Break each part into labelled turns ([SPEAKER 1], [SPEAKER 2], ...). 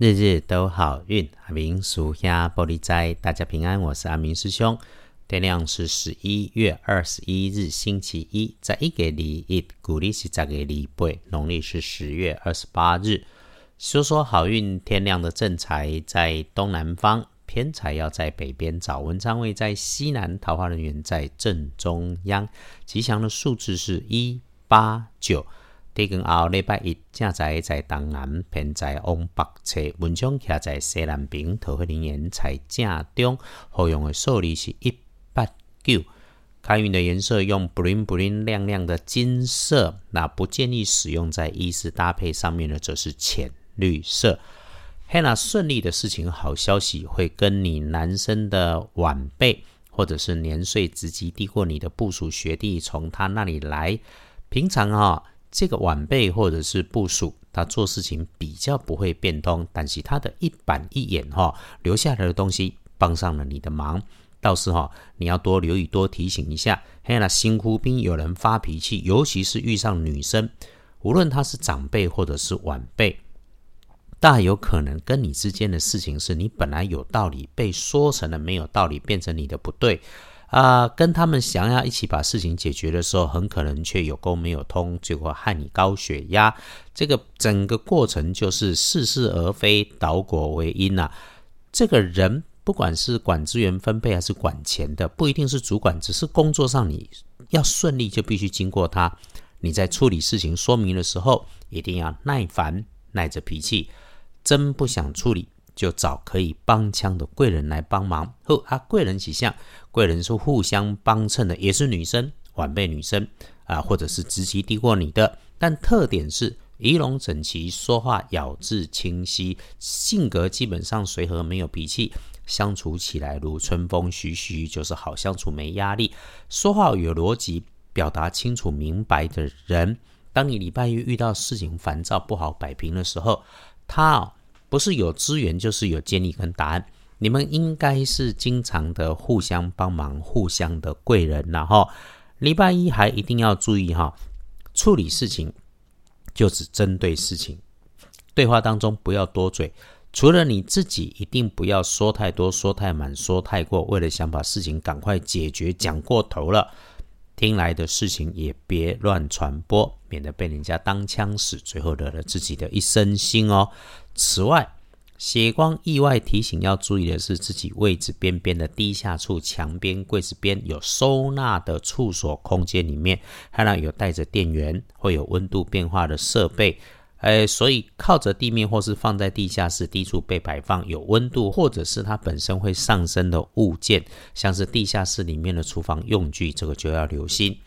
[SPEAKER 1] 日日都好运，阿明属下玻璃斋，大家平安。我是阿明师兄。天亮是十一月二十一日，星期一，在一个里一，古历是十个里八，农历是十月二十八日。说说好运，天亮的正财在东南方，偏财要在北边找。文昌位在西南，桃花人员在正中央。吉祥的数字是一八九。地根后礼拜一，正在在东南，偏在往北侧，文昌徛在西南边，桃花林园在正中。好用的数字是一八九。开运的颜色用 bling bling 亮亮的金色，那不建议使用在衣饰搭配上面的，则是浅绿色。嘿，那顺利的事情，好消息会跟你男生的晚辈，或者是年岁直级低过你的部属学弟，从他那里来。平常哈。这个晚辈或者是部属，他做事情比较不会变通，但是他的一板一眼哈，留下来的东西帮上了你的忙，到时候，你要多留意，多提醒一下。嘿，那新呼兵有人发脾气，尤其是遇上女生，无论他是长辈或者是晚辈，大有可能跟你之间的事情是你本来有道理，被说成了没有道理，变成你的不对。啊，跟他们想要一起把事情解决的时候，很可能却有沟没有通，结果害你高血压。这个整个过程就是似是而非，倒果为因呐。这个人不管是管资源分配还是管钱的，不一定是主管，只是工作上你要顺利，就必须经过他。你在处理事情说明的时候，一定要耐烦，耐着脾气。真不想处理。就找可以帮腔的贵人来帮忙。后啊，贵人几项，贵人是互相帮衬的，也是女生，晚辈女生啊，或者是职级低过你的，但特点是仪容整齐，说话咬字清晰，性格基本上随和，没有脾气，相处起来如春风徐徐，就是好相处，没压力，说话有逻辑，表达清楚明白的人。当你礼拜一遇到事情烦躁不好摆平的时候，他。不是有资源，就是有建议跟答案。你们应该是经常的互相帮忙、互相的贵人。然后礼拜一还一定要注意哈，处理事情就只针对事情，对话当中不要多嘴。除了你自己，一定不要说太多、说太满、说太过。为了想把事情赶快解决，讲过头了，听来的事情也别乱传播，免得被人家当枪使，最后惹了自己的一身腥哦。此外，血光意外提醒要注意的是，自己位置边边的低下处、墙边、柜子边有收纳的处所空间里面，还能有带着电源、会有温度变化的设备。哎，所以靠着地面或是放在地下室低处被摆放有温度，或者是它本身会上升的物件，像是地下室里面的厨房用具，这个就要留心。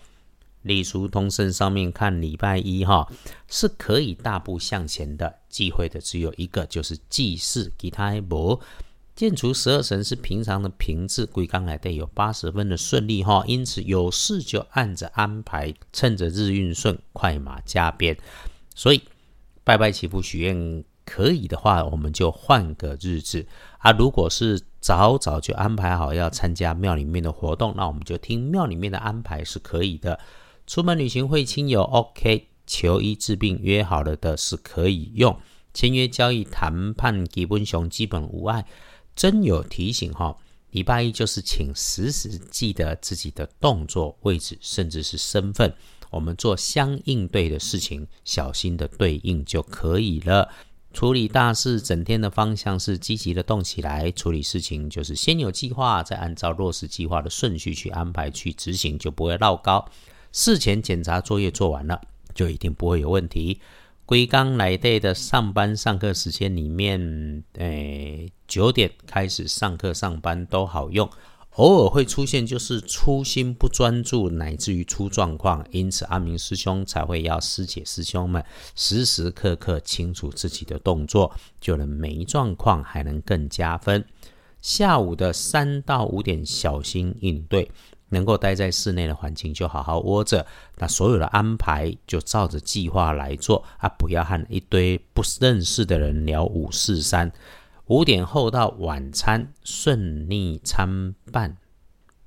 [SPEAKER 1] 隶书通胜上面看礼拜一哈是可以大步向前的，忌讳的只有一个，就是祭祀其他不。建除十二神是平常的平字，归刚来的有八十分的顺利哈，因此有事就按着安排，趁着日运顺，快马加鞭。所以拜拜祈福许愿可以的话，我们就换个日子啊。如果是早早就安排好要参加庙里面的活动，那我们就听庙里面的安排是可以的。出门旅行会亲友，OK。求医治病约好了的是可以用。签约交易谈判基本上基本无碍。真有提醒哈，礼拜一就是请时时记得自己的动作、位置，甚至是身份，我们做相应对的事情，小心的对应就可以了。处理大事，整天的方向是积极的动起来。处理事情就是先有计划，再按照落实计划的顺序去安排去执行，就不会绕高。事前检查作业做完了，就一定不会有问题。归刚来对的上班上课时间里面，诶，九点开始上课上班都好用。偶尔会出现就是粗心不专注，乃至于出状况，因此阿明师兄才会要师姐师兄们时时刻刻清楚自己的动作，就能没状况，还能更加分。下午的三到五点小心应对。能够待在室内的环境就好好窝着，那所有的安排就照着计划来做啊！不要和一堆不认识的人聊五四三。五点后到晚餐顺利参半，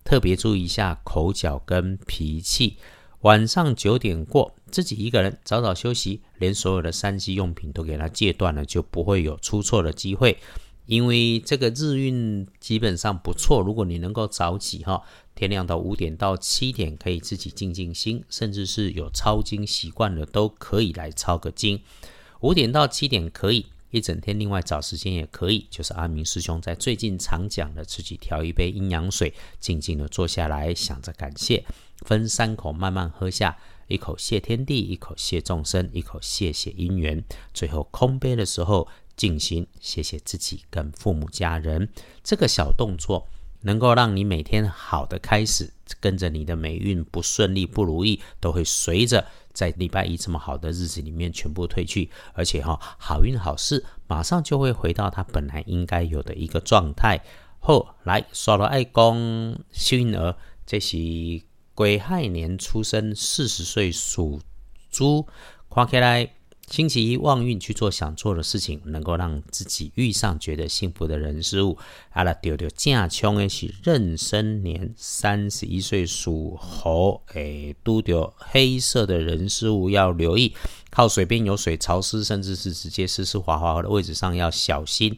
[SPEAKER 1] 特别注意一下口角跟脾气。晚上九点过自己一个人早早休息，连所有的三 C 用品都给他戒断了，就不会有出错的机会。因为这个日运基本上不错，如果你能够早起哈，天亮到五点到七点可以自己静静心，甚至是有抄经习惯的都可以来抄个经。五点到七点可以一整天，另外找时间也可以，就是阿明师兄在最近常讲的，自己调一杯阴阳水，静静的坐下来，想着感谢，分三口慢慢喝下，一口谢天地，一口谢众生，一口谢谢因缘，最后空杯的时候。静心，谢谢自己跟父母家人，这个小动作能够让你每天好的开始，跟着你的霉运不顺利不如意，都会随着在礼拜一这么好的日子里面全部退去，而且哈好运好事马上就会回到它本来应该有的一个状态。后来说了爱公幸运儿，这是癸亥年出生，四十岁属猪，看起来。星期一旺运去做想做的事情，能够让自己遇上觉得幸福的人事物。阿拉丢丢正冲的是壬申年三十一岁属猴，诶，都丢黑色的人事物要留意。靠水边有水潮湿，甚至是直接湿湿滑滑的位置上要小心。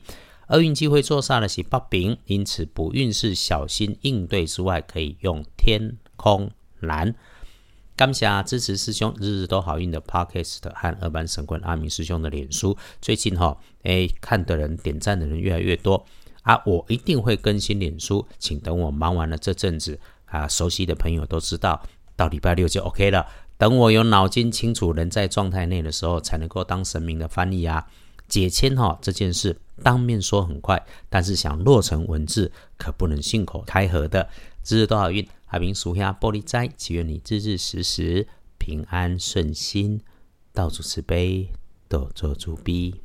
[SPEAKER 1] 厄运机会做煞的是八饼，因此不运势小心应对之外，可以用天空蓝。感谢支持师兄日日都好运的 Podcast 和二班神棍阿明师兄的脸书，最近哈哎看的人点赞的人越来越多啊！我一定会更新脸书，请等我忙完了这阵子啊，熟悉的朋友都知道，到礼拜六就 OK 了。等我有脑筋清楚、人在状态内的时候，才能够当神明的翻译啊！解签哈这件事当面说很快，但是想落成文字，可不能信口开河的。日日都好运。海平属下玻璃斋，祈愿你日日时时平安顺心，到处慈悲，多做主逼。